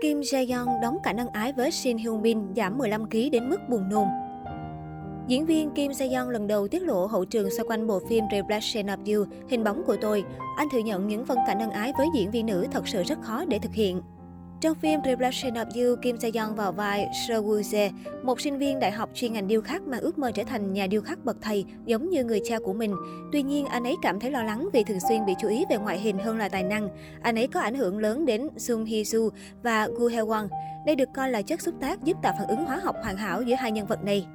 Kim Jae-yong đóng cảnh ân ái với Shin Hyun-bin giảm 15kg đến mức buồn nôn. Diễn viên Kim Jae-yong lần đầu tiết lộ hậu trường xoay quanh bộ phim Reflection of You, hình bóng của tôi. Anh thừa nhận những phân cảnh ân ái với diễn viên nữ thật sự rất khó để thực hiện. Trong phim Reflection of You, Kim Se-young vào vai Seo Woo-jae, một sinh viên đại học chuyên ngành điêu khắc mà ước mơ trở thành nhà điêu khắc bậc thầy, giống như người cha của mình. Tuy nhiên, anh ấy cảm thấy lo lắng vì thường xuyên bị chú ý về ngoại hình hơn là tài năng. Anh ấy có ảnh hưởng lớn đến Sung Hee-soo và Gu Hye-won. Đây được coi là chất xúc tác giúp tạo phản ứng hóa học hoàn hảo giữa hai nhân vật này.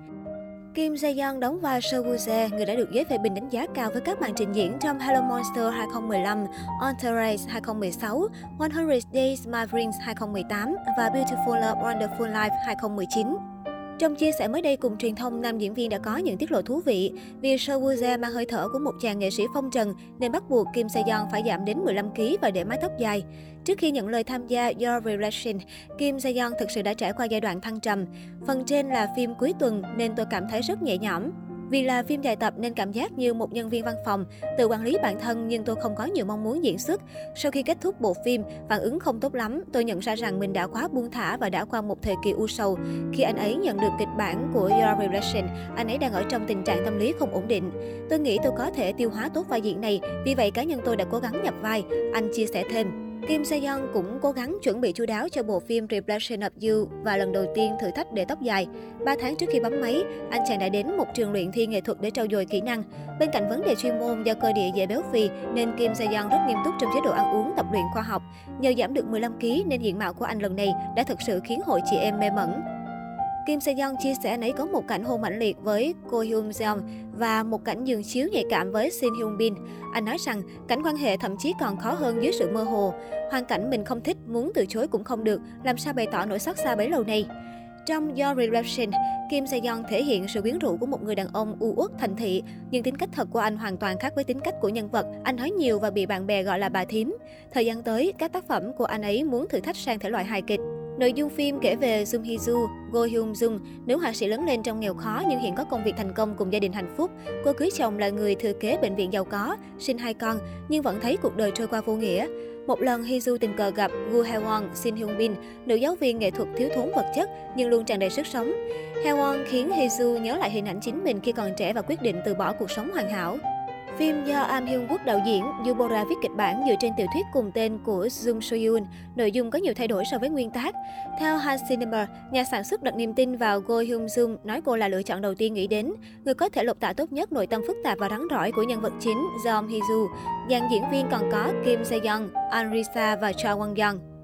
Kim Jae-yeon đóng vai Seo Woo-jae, người đã được giới phê bình đánh giá cao với các màn trình diễn trong Hello Monster 2015, Entourage 2016, 100 Days My Dreams 2018 và Beautiful Love Wonderful Life 2019. Trong chia sẻ mới đây cùng truyền thông, nam diễn viên đã có những tiết lộ thú vị. Vì Seo Woo mang hơi thở của một chàng nghệ sĩ phong trần nên bắt buộc Kim Se phải giảm đến 15 kg và để mái tóc dài. Trước khi nhận lời tham gia Your Relation, Kim Se thực sự đã trải qua giai đoạn thăng trầm. Phần trên là phim cuối tuần nên tôi cảm thấy rất nhẹ nhõm. Vì là phim dài tập nên cảm giác như một nhân viên văn phòng, tự quản lý bản thân nhưng tôi không có nhiều mong muốn diễn xuất. Sau khi kết thúc bộ phim, phản ứng không tốt lắm, tôi nhận ra rằng mình đã quá buông thả và đã qua một thời kỳ u sầu. Khi anh ấy nhận được kịch bản của Your Relation, anh ấy đang ở trong tình trạng tâm lý không ổn định. Tôi nghĩ tôi có thể tiêu hóa tốt vai diễn này, vì vậy cá nhân tôi đã cố gắng nhập vai, anh chia sẻ thêm. Kim Se-yeon cũng cố gắng chuẩn bị chu đáo cho bộ phim Reflection of You và lần đầu tiên thử thách để tóc dài. Ba tháng trước khi bấm máy, anh chàng đã đến một trường luyện thi nghệ thuật để trau dồi kỹ năng. Bên cạnh vấn đề chuyên môn do cơ địa dễ béo phì nên Kim Se-yeon rất nghiêm túc trong chế độ ăn uống, tập luyện khoa học. Nhờ giảm được 15 kg nên diện mạo của anh lần này đã thực sự khiến hội chị em mê mẩn. Kim Se Yeon chia sẻ anh ấy có một cảnh hôn mãnh liệt với Ko Hyun Jeong và một cảnh giường chiếu nhạy cảm với Shin Hyun Bin. Anh nói rằng cảnh quan hệ thậm chí còn khó hơn dưới sự mơ hồ. Hoàn cảnh mình không thích, muốn từ chối cũng không được, làm sao bày tỏ nỗi xót xa bấy lâu nay. Trong Your Relation, Kim Se Yeon thể hiện sự quyến rũ của một người đàn ông u uất thành thị, nhưng tính cách thật của anh hoàn toàn khác với tính cách của nhân vật. Anh nói nhiều và bị bạn bè gọi là bà thím. Thời gian tới, các tác phẩm của anh ấy muốn thử thách sang thể loại hài kịch. Nội dung phim kể về Jung Hee Joo, Go Hyun Jung, nữ họa sĩ lớn lên trong nghèo khó nhưng hiện có công việc thành công cùng gia đình hạnh phúc. Cô cưới chồng là người thừa kế bệnh viện giàu có, sinh hai con nhưng vẫn thấy cuộc đời trôi qua vô nghĩa. Một lần Hee Joo tình cờ gặp Gu Hae Won, Shin Hyun Bin, nữ giáo viên nghệ thuật thiếu thốn vật chất nhưng luôn tràn đầy sức sống. Hae Won khiến Hee Joo nhớ lại hình ảnh chính mình khi còn trẻ và quyết định từ bỏ cuộc sống hoàn hảo. Phim do Am Hyun Wook đạo diễn, Yubora viết kịch bản dựa trên tiểu thuyết cùng tên của Jung So Yoon. Nội dung có nhiều thay đổi so với nguyên tác. Theo Han Cinema, nhà sản xuất đặt niềm tin vào Go Hyun Jung, nói cô là lựa chọn đầu tiên nghĩ đến, người có thể lột tả tốt nhất nội tâm phức tạp và rắn rỏi của nhân vật chính Jeong Hee Joo. Dàn diễn viên còn có Kim Se Young, An Risa và Cha Won Young.